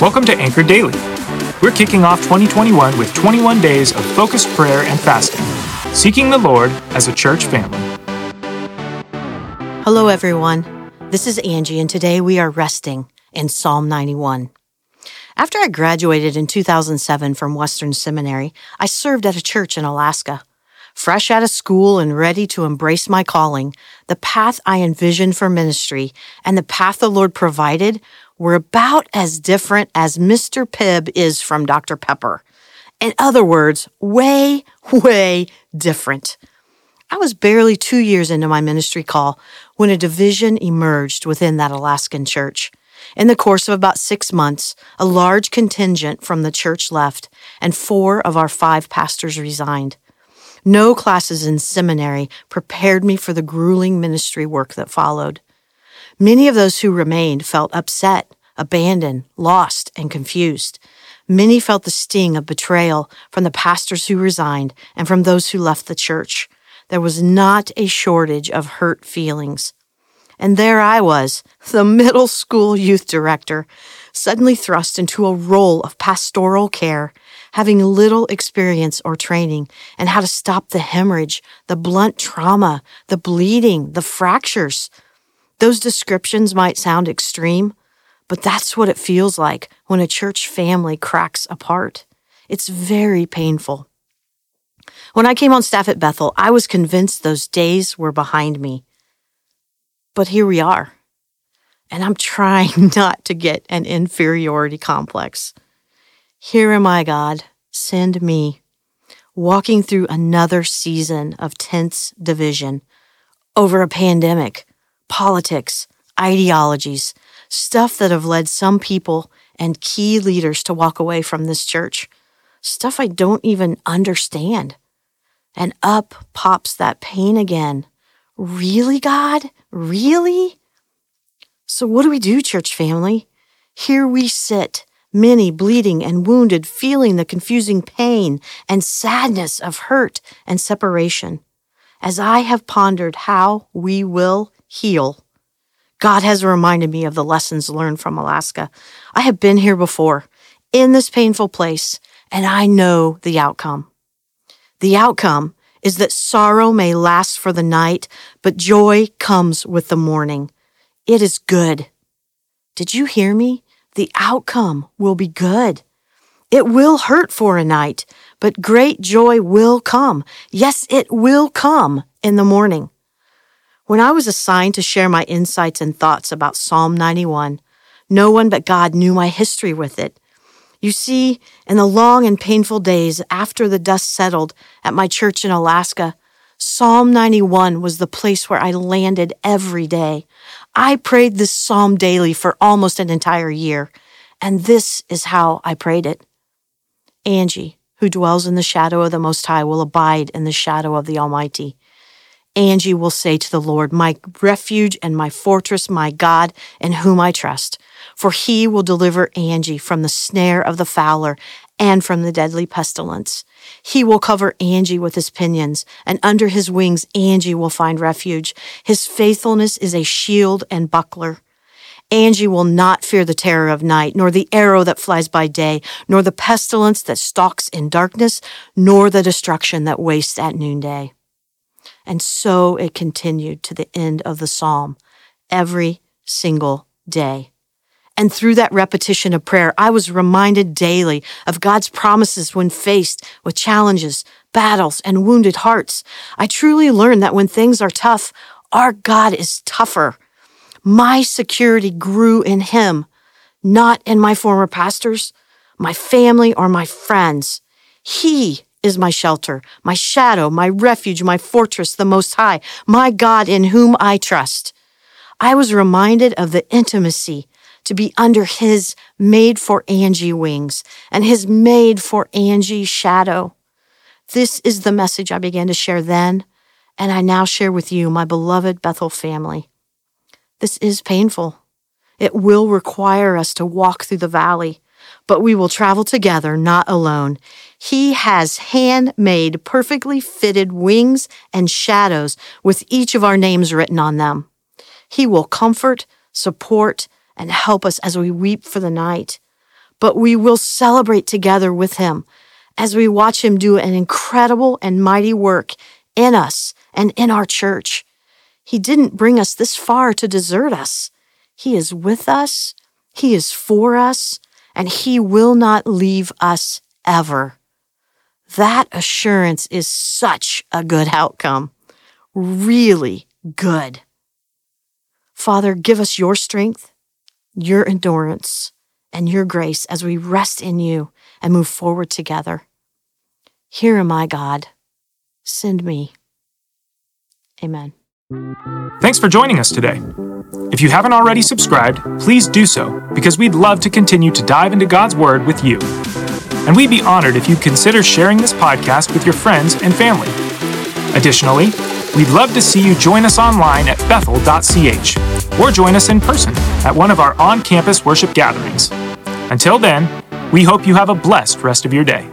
Welcome to Anchor Daily. We're kicking off 2021 with 21 days of focused prayer and fasting, seeking the Lord as a church family. Hello, everyone. This is Angie, and today we are resting in Psalm 91. After I graduated in 2007 from Western Seminary, I served at a church in Alaska. Fresh out of school and ready to embrace my calling, the path I envisioned for ministry and the path the Lord provided were about as different as Mr. Pibb is from Dr. Pepper. In other words, way, way different. I was barely two years into my ministry call when a division emerged within that Alaskan church. In the course of about six months, a large contingent from the church left, and four of our five pastors resigned. No classes in seminary prepared me for the grueling ministry work that followed. Many of those who remained felt upset, abandoned, lost, and confused. Many felt the sting of betrayal from the pastors who resigned and from those who left the church. There was not a shortage of hurt feelings. And there I was, the middle school youth director, suddenly thrust into a role of pastoral care, having little experience or training and how to stop the hemorrhage, the blunt trauma, the bleeding, the fractures. Those descriptions might sound extreme, but that's what it feels like when a church family cracks apart. It's very painful. When I came on staff at Bethel, I was convinced those days were behind me. But here we are. And I'm trying not to get an inferiority complex. Here am I, God. Send me. Walking through another season of tense division over a pandemic politics, ideologies, stuff that have led some people and key leaders to walk away from this church, stuff I don't even understand. And up pops that pain again. Really, God? Really? So, what do we do, church family? Here we sit, many bleeding and wounded, feeling the confusing pain and sadness of hurt and separation. As I have pondered how we will heal. God has reminded me of the lessons learned from Alaska. I have been here before, in this painful place, and I know the outcome. The outcome is that sorrow may last for the night, but joy comes with the morning. It is good. Did you hear me? The outcome will be good. It will hurt for a night, but great joy will come. Yes, it will come in the morning. When I was assigned to share my insights and thoughts about Psalm 91, no one but God knew my history with it. You see, in the long and painful days after the dust settled at my church in Alaska, Psalm 91 was the place where I landed every day. I prayed this psalm daily for almost an entire year, and this is how I prayed it. Angie, who dwells in the shadow of the Most High, will abide in the shadow of the Almighty. Angie will say to the Lord, My refuge and my fortress, my God, in whom I trust. For he will deliver Angie from the snare of the fowler and from the deadly pestilence. He will cover Angie with his pinions, and under his wings Angie will find refuge. His faithfulness is a shield and buckler. Angie will not fear the terror of night, nor the arrow that flies by day, nor the pestilence that stalks in darkness, nor the destruction that wastes at noonday. And so it continued to the end of the psalm every single day. And through that repetition of prayer, I was reminded daily of God's promises when faced with challenges, battles, and wounded hearts. I truly learned that when things are tough, our God is tougher. My security grew in Him, not in my former pastors, my family, or my friends. He is my shelter, my shadow, my refuge, my fortress, the Most High, my God in whom I trust. I was reminded of the intimacy to be under His made for Angie wings and His made for Angie shadow. This is the message I began to share then, and I now share with you, my beloved Bethel family. This is painful. It will require us to walk through the valley, but we will travel together, not alone. He has handmade, perfectly fitted wings and shadows with each of our names written on them. He will comfort, support, and help us as we weep for the night. But we will celebrate together with Him as we watch Him do an incredible and mighty work in us and in our church. He didn't bring us this far to desert us. He is with us, He is for us, and He will not leave us ever. That assurance is such a good outcome. Really good. Father, give us your strength, your endurance, and your grace as we rest in you and move forward together. Here am I, God. Send me. Amen. Thanks for joining us today. If you haven't already subscribed, please do so because we'd love to continue to dive into God's Word with you. And we'd be honored if you'd consider sharing this podcast with your friends and family. Additionally, we'd love to see you join us online at bethel.ch or join us in person at one of our on campus worship gatherings. Until then, we hope you have a blessed rest of your day.